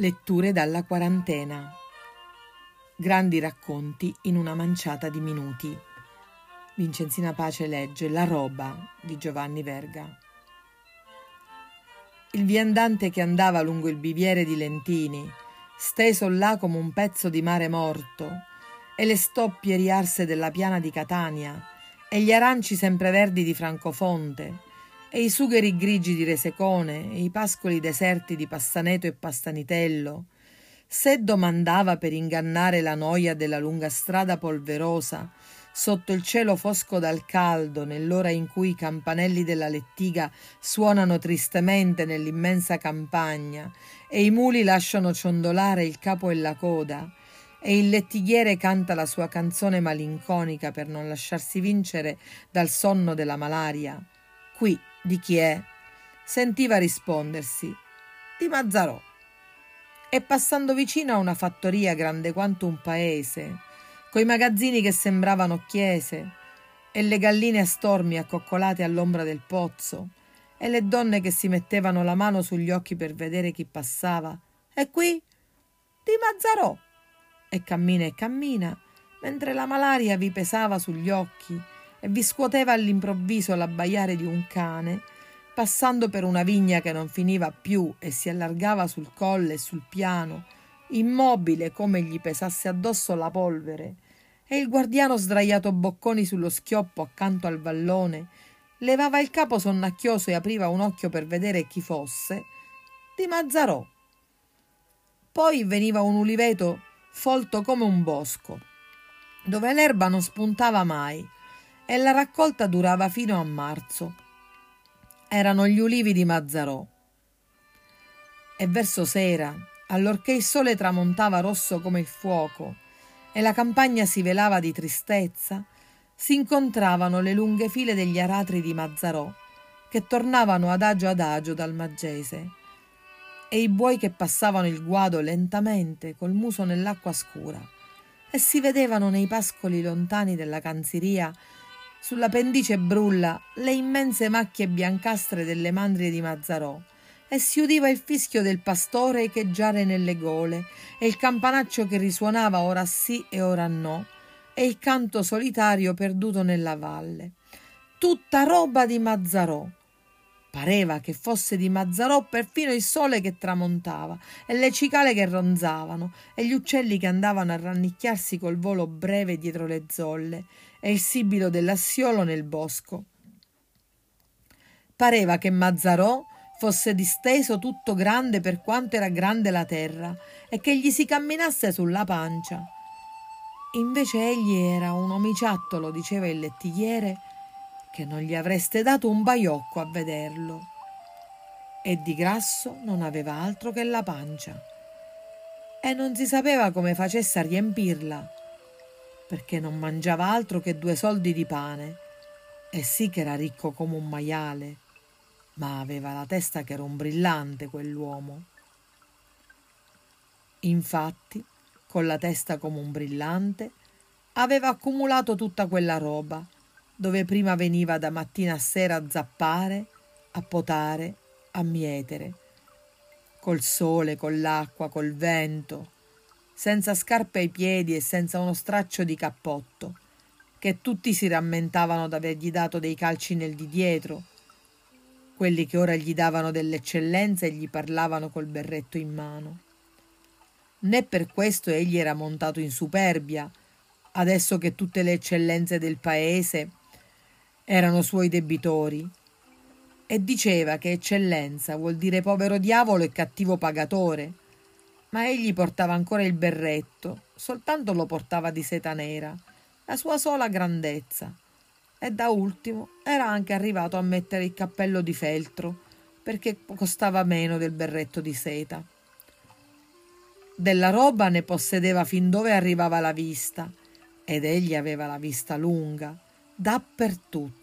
Letture dalla quarantena. Grandi racconti in una manciata di minuti. Vincenzina Pace legge La roba di Giovanni Verga. Il viandante che andava lungo il biviere di Lentini, steso là come un pezzo di mare morto, e le stoppie riarse della piana di Catania, e gli aranci sempreverdi di Francofonte, e i sugheri grigi di Resecone e i pascoli deserti di Passaneto e Pastanitello, se domandava per ingannare la noia della lunga strada polverosa, sotto il cielo fosco dal caldo, nell'ora in cui i campanelli della lettiga suonano tristemente nell'immensa campagna e i muli lasciano ciondolare il capo e la coda, e il lettighiere canta la sua canzone malinconica per non lasciarsi vincere dal sonno della malaria. Qui di chi è? Sentiva rispondersi di Mazzarò. E passando vicino a una fattoria grande quanto un paese, coi magazzini che sembravano chiese, e le galline a stormi accoccolate all'ombra del pozzo, e le donne che si mettevano la mano sugli occhi per vedere chi passava. E qui? Di Mazzarò. E cammina e cammina, mentre la malaria vi pesava sugli occhi e vi scuoteva all'improvviso l'abbaiare di un cane, passando per una vigna che non finiva più e si allargava sul colle e sul piano, immobile come gli pesasse addosso la polvere, e il guardiano sdraiato bocconi sullo schioppo accanto al vallone, levava il capo sonnacchioso e apriva un occhio per vedere chi fosse, di Mazzarò. Poi veniva un uliveto folto come un bosco, dove l'erba non spuntava mai, e la raccolta durava fino a marzo. Erano gli ulivi di Mazzarò. E verso sera, allorché il sole tramontava rosso come il fuoco e la campagna si velava di tristezza, si incontravano le lunghe file degli aratri di Mazzarò che tornavano adagio adagio dal Maggese e i buoi che passavano il guado lentamente col muso nell'acqua scura e si vedevano nei pascoli lontani della canziria sulla pendice brulla le immense macchie biancastre delle mandrie di Mazzarò e si udiva il fischio del pastore echeggiare nelle gole e il campanaccio che risuonava ora sì e ora no e il canto solitario perduto nella valle. Tutta roba di Mazzarò. Pareva che fosse di Mazzarò perfino il sole che tramontava e le cicale che ronzavano e gli uccelli che andavano a rannicchiarsi col volo breve dietro le zolle e il sibilo dell'assiolo nel bosco. Pareva che Mazzarò fosse disteso tutto grande per quanto era grande la terra e che gli si camminasse sulla pancia. Invece egli era un omiciattolo, diceva il lettighiere, che non gli avreste dato un baiocco a vederlo. E di grasso non aveva altro che la pancia. E non si sapeva come facesse a riempirla perché non mangiava altro che due soldi di pane. E sì che era ricco come un maiale, ma aveva la testa che era un brillante quell'uomo. Infatti, con la testa come un brillante, aveva accumulato tutta quella roba, dove prima veniva da mattina a sera a zappare, a potare, a mietere, col sole, con l'acqua, col vento, senza scarpe ai piedi e senza uno straccio di cappotto, che tutti si rammentavano d'avergli dato dei calci nel di dietro, quelli che ora gli davano dell'eccellenza e gli parlavano col berretto in mano. Né per questo egli era montato in superbia, adesso che tutte le eccellenze del paese erano suoi debitori, e diceva che eccellenza vuol dire povero diavolo e cattivo pagatore, ma egli portava ancora il berretto, soltanto lo portava di seta nera, la sua sola grandezza. E da ultimo era anche arrivato a mettere il cappello di feltro, perché costava meno del berretto di seta. Della roba ne possedeva fin dove arrivava la vista, ed egli aveva la vista lunga, dappertutto,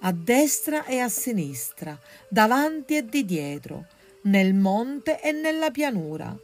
a destra e a sinistra, davanti e di dietro, nel monte e nella pianura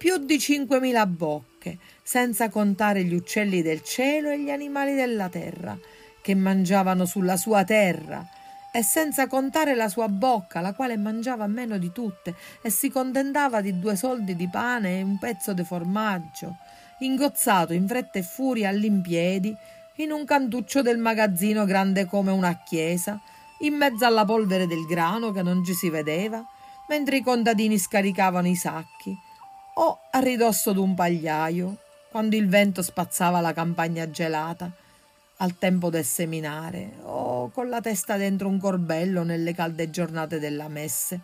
più di 5.000 bocche, senza contare gli uccelli del cielo e gli animali della terra, che mangiavano sulla sua terra, e senza contare la sua bocca, la quale mangiava meno di tutte e si contentava di due soldi di pane e un pezzo di formaggio, ingozzato in fretta e furia all'impiedi in un cantuccio del magazzino grande come una chiesa, in mezzo alla polvere del grano che non ci si vedeva, mentre i contadini scaricavano i sacchi, o a ridosso d'un pagliaio, quando il vento spazzava la campagna gelata, al tempo del seminare, o con la testa dentro un corbello nelle calde giornate della messe.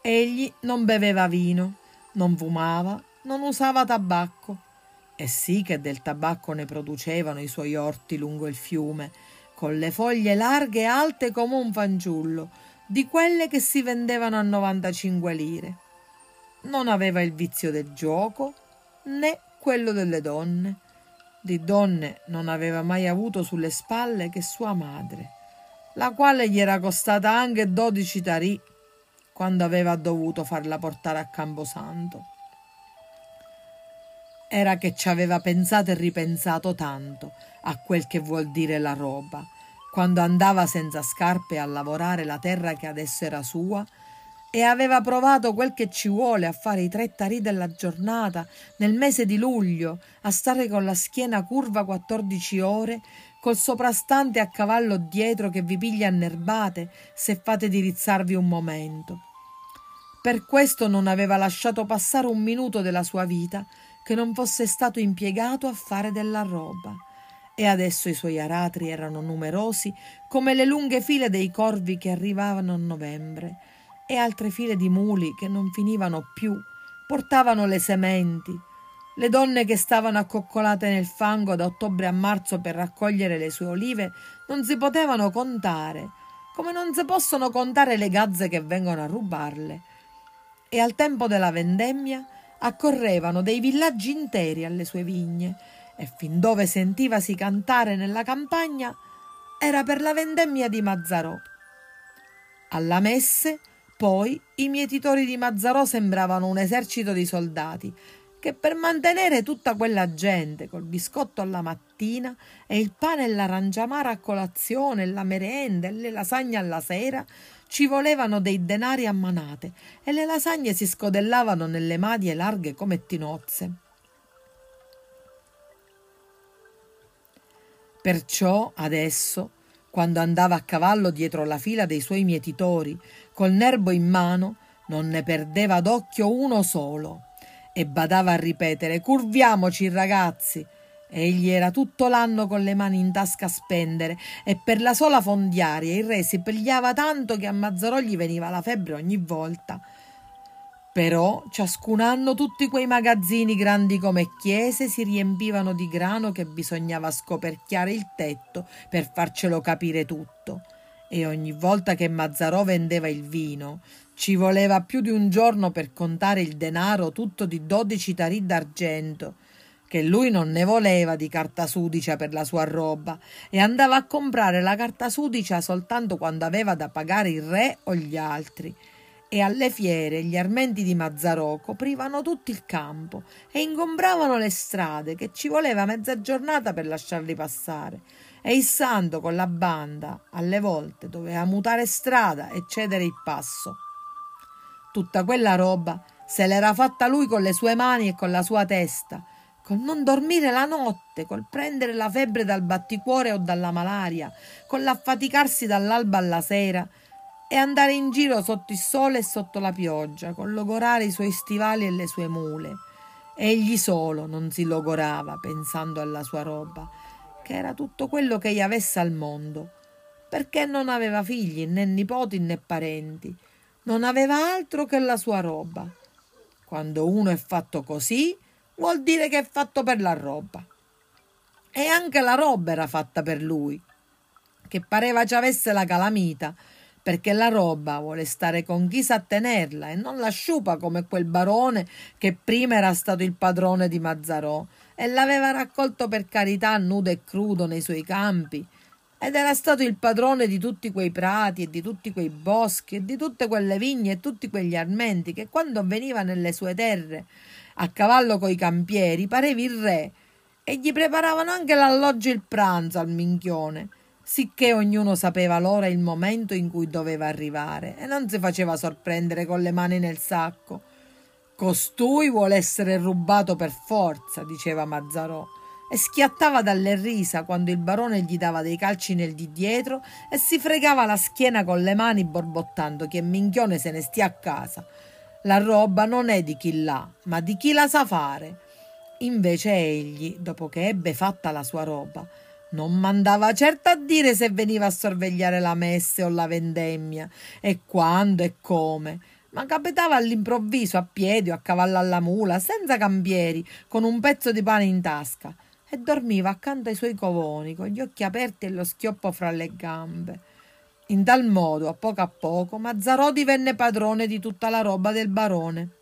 Egli non beveva vino, non fumava, non usava tabacco, e sì che del tabacco ne producevano i suoi orti lungo il fiume, con le foglie larghe e alte come un fanciullo, di quelle che si vendevano a 95 lire. Non aveva il vizio del gioco né quello delle donne. Di donne non aveva mai avuto sulle spalle che sua madre, la quale gli era costata anche dodici tarì quando aveva dovuto farla portare a Camposanto era che ci aveva pensato e ripensato tanto a quel che vuol dire la roba, quando andava senza scarpe a lavorare la terra che adesso era sua, e aveva provato quel che ci vuole a fare i tre tarì della giornata nel mese di luglio, a stare con la schiena curva 14 ore, col soprastante a cavallo dietro che vi piglia a nerbate se fate dirizzarvi un momento. Per questo non aveva lasciato passare un minuto della sua vita che non fosse stato impiegato a fare della roba. E adesso i suoi aratri erano numerosi come le lunghe file dei corvi che arrivavano a novembre e altre file di muli che non finivano più, portavano le sementi. Le donne che stavano accoccolate nel fango da ottobre a marzo per raccogliere le sue olive non si potevano contare, come non si possono contare le gazze che vengono a rubarle. E al tempo della vendemmia accorrevano dei villaggi interi alle sue vigne e fin dove sentivasi cantare nella campagna era per la vendemmia di Mazzarò. Alla messe, poi, i mietitori di Mazzarò sembravano un esercito di soldati che per mantenere tutta quella gente col biscotto alla mattina e il pane e l'aranciamara a colazione la merenda e le lasagne alla sera ci volevano dei denari a manate e le lasagne si scodellavano nelle madie larghe come tinozze. Perciò adesso, quando andava a cavallo dietro la fila dei suoi mietitori, col nerbo in mano, non ne perdeva d'occhio uno solo e badava a ripetere Curviamoci, ragazzi, Egli era tutto l'anno con le mani in tasca a spendere e per la sola fondiaria il re si pigliava tanto che a Mazzarò gli veniva la febbre ogni volta. Però ciascun anno tutti quei magazzini grandi come chiese si riempivano di grano che bisognava scoperchiare il tetto per farcelo capire tutto. E ogni volta che Mazzarò vendeva il vino ci voleva più di un giorno per contare il denaro tutto di dodici tarì d'argento che lui non ne voleva di carta sudicia per la sua roba e andava a comprare la carta sudicia soltanto quando aveva da pagare il re o gli altri. E alle fiere gli armenti di Mazzarò coprivano tutto il campo e ingombravano le strade che ci voleva mezza giornata per lasciarli passare. E il santo con la banda alle volte doveva mutare strada e cedere il passo. Tutta quella roba se l'era fatta lui con le sue mani e con la sua testa col non dormire la notte, col prendere la febbre dal batticuore o dalla malaria, con l'affaticarsi dall'alba alla sera e andare in giro sotto il sole e sotto la pioggia, con logorare i suoi stivali e le sue mule. Egli solo non si logorava pensando alla sua roba, che era tutto quello che gli avesse al mondo, perché non aveva figli, né nipoti né parenti, non aveva altro che la sua roba. Quando uno è fatto così, vuol dire che è fatto per la roba. E anche la roba era fatta per lui, che pareva ci avesse la calamita, perché la roba vuole stare con chi sa tenerla e non la sciupa come quel barone che prima era stato il padrone di Mazzarò e l'aveva raccolto per carità nudo e crudo nei suoi campi ed era stato il padrone di tutti quei prati e di tutti quei boschi e di tutte quelle vigne e tutti quegli armenti che quando veniva nelle sue terre a cavallo coi campieri, parevi il re, e gli preparavano anche l'alloggio e il pranzo al minchione, sicché ognuno sapeva l'ora e il momento in cui doveva arrivare e non si faceva sorprendere con le mani nel sacco. Costui vuole essere rubato per forza, diceva Mazzarò, e schiattava dalle risa quando il barone gli dava dei calci nel di dietro e si fregava la schiena con le mani borbottando che minchione se ne stia a casa. La roba non è di chi l'ha, ma di chi la sa fare. Invece egli, dopo che ebbe fatta la sua roba, non mandava certo a dire se veniva a sorvegliare la messe o la vendemmia, e quando e come, ma capitava all'improvviso a piedi o a cavallo alla mula, senza cambieri, con un pezzo di pane in tasca, e dormiva accanto ai suoi covoni, con gli occhi aperti e lo schioppo fra le gambe. In tal modo, a poco a poco, Mazzarò divenne padrone di tutta la roba del barone.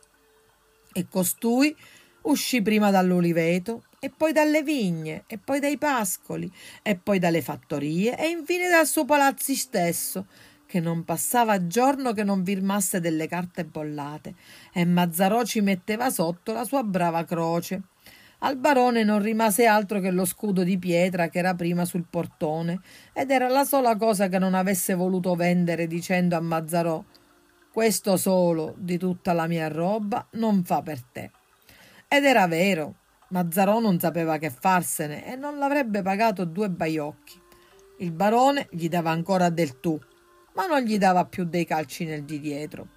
E costui uscì prima dall'uliveto, e poi dalle vigne, e poi dai pascoli, e poi dalle fattorie, e infine dal suo palazzo stesso, che non passava giorno che non firmasse delle carte bollate, e Mazzarò ci metteva sotto la sua brava croce. Al barone non rimase altro che lo scudo di pietra che era prima sul portone, ed era la sola cosa che non avesse voluto vendere, dicendo a Mazzarò questo solo di tutta la mia roba non fa per te. Ed era vero, Mazzarò non sapeva che farsene e non l'avrebbe pagato due baiocchi. Il barone gli dava ancora del tu, ma non gli dava più dei calci nel di dietro.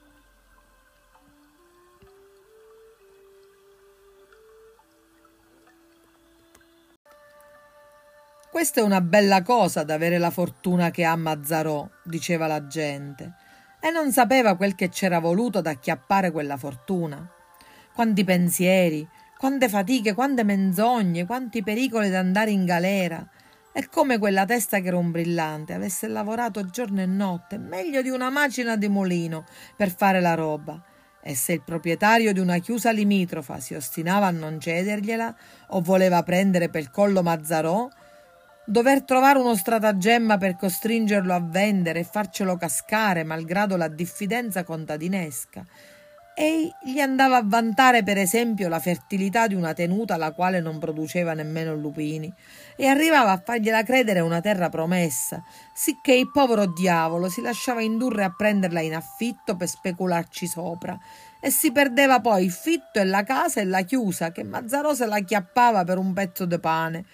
Questa è una bella cosa d'avere la fortuna che ha Mazzarò, diceva la gente, e non sapeva quel che c'era voluto ad acchiappare quella fortuna. Quanti pensieri, quante fatiche, quante menzogne, quanti pericoli d'andare in galera. È come quella testa che era un brillante, avesse lavorato giorno e notte, meglio di una macina di mulino, per fare la roba. E se il proprietario di una chiusa limitrofa si ostinava a non cedergliela o voleva prendere per collo Mazzarò, dover trovare uno stratagemma per costringerlo a vendere e farcelo cascare malgrado la diffidenza contadinesca. E gli andava a vantare, per esempio, la fertilità di una tenuta la quale non produceva nemmeno lupini, e arrivava a fargliela credere una terra promessa, sicché il povero diavolo si lasciava indurre a prenderla in affitto per specularci sopra, e si perdeva poi il fitto e la casa e la chiusa, che Mazzarò se la chiappava per un pezzo di pane,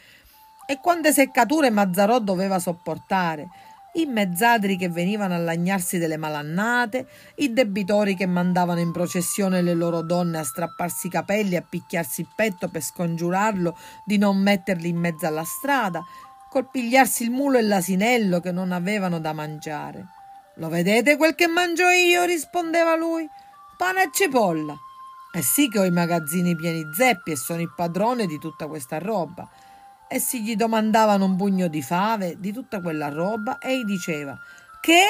e quante seccature Mazzarò doveva sopportare, i mezzadri che venivano a lagnarsi delle malannate, i debitori che mandavano in processione le loro donne a strapparsi i capelli e a picchiarsi il petto per scongiurarlo di non metterli in mezzo alla strada, col pigliarsi il mulo e l'asinello che non avevano da mangiare. Lo vedete quel che mangio io? rispondeva lui. Pane e cipolla. E sì che ho i magazzini pieni zeppi e sono il padrone di tutta questa roba Essi gli domandavano un pugno di fave, di tutta quella roba, e gli diceva: Che?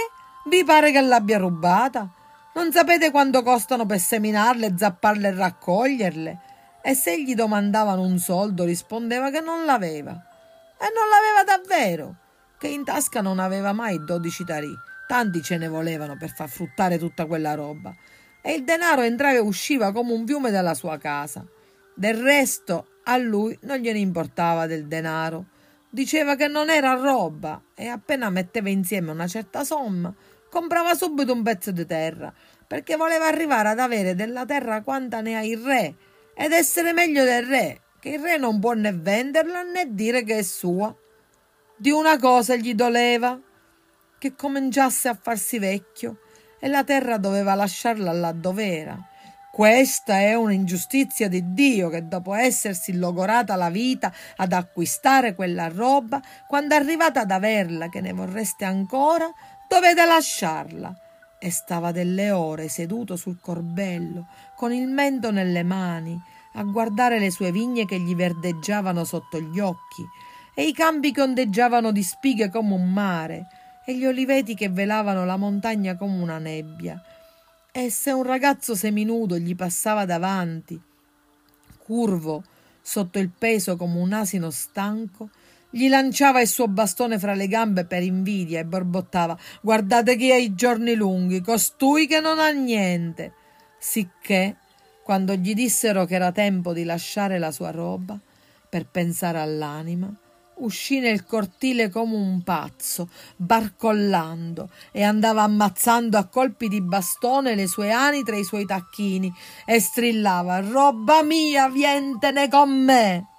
Vi pare che l'abbia rubata? Non sapete quanto costano per seminarle, zapparle e raccoglierle? E se gli domandavano un soldo, rispondeva che non l'aveva. E non l'aveva davvero, che in tasca non aveva mai dodici tarì. Tanti ce ne volevano per far fruttare tutta quella roba. E il denaro entrava e usciva come un fiume dalla sua casa. Del resto a lui non gliene importava del denaro. Diceva che non era roba e appena metteva insieme una certa somma, comprava subito un pezzo di terra, perché voleva arrivare ad avere della terra quanta ne ha il re ed essere meglio del re, che il re non può né venderla né dire che è sua. Di una cosa gli doleva, che cominciasse a farsi vecchio e la terra doveva lasciarla là dove era questa è un'ingiustizia di Dio che dopo essersi logorata la vita ad acquistare quella roba, quando arrivate ad averla che ne vorreste ancora, dovete lasciarla. E stava delle ore seduto sul corbello, con il mento nelle mani, a guardare le sue vigne che gli verdeggiavano sotto gli occhi, e i campi che ondeggiavano di spighe come un mare, e gli oliveti che velavano la montagna come una nebbia e se un ragazzo seminudo gli passava davanti, curvo, sotto il peso come un asino stanco, gli lanciava il suo bastone fra le gambe per invidia e borbottava Guardate chi ha i giorni lunghi, costui che non ha niente. Sicché, quando gli dissero che era tempo di lasciare la sua roba per pensare all'anima, uscì nel cortile come un pazzo, barcollando, e andava ammazzando a colpi di bastone le sue ani tra i suoi tacchini e strillava Roba mia, vientene con me!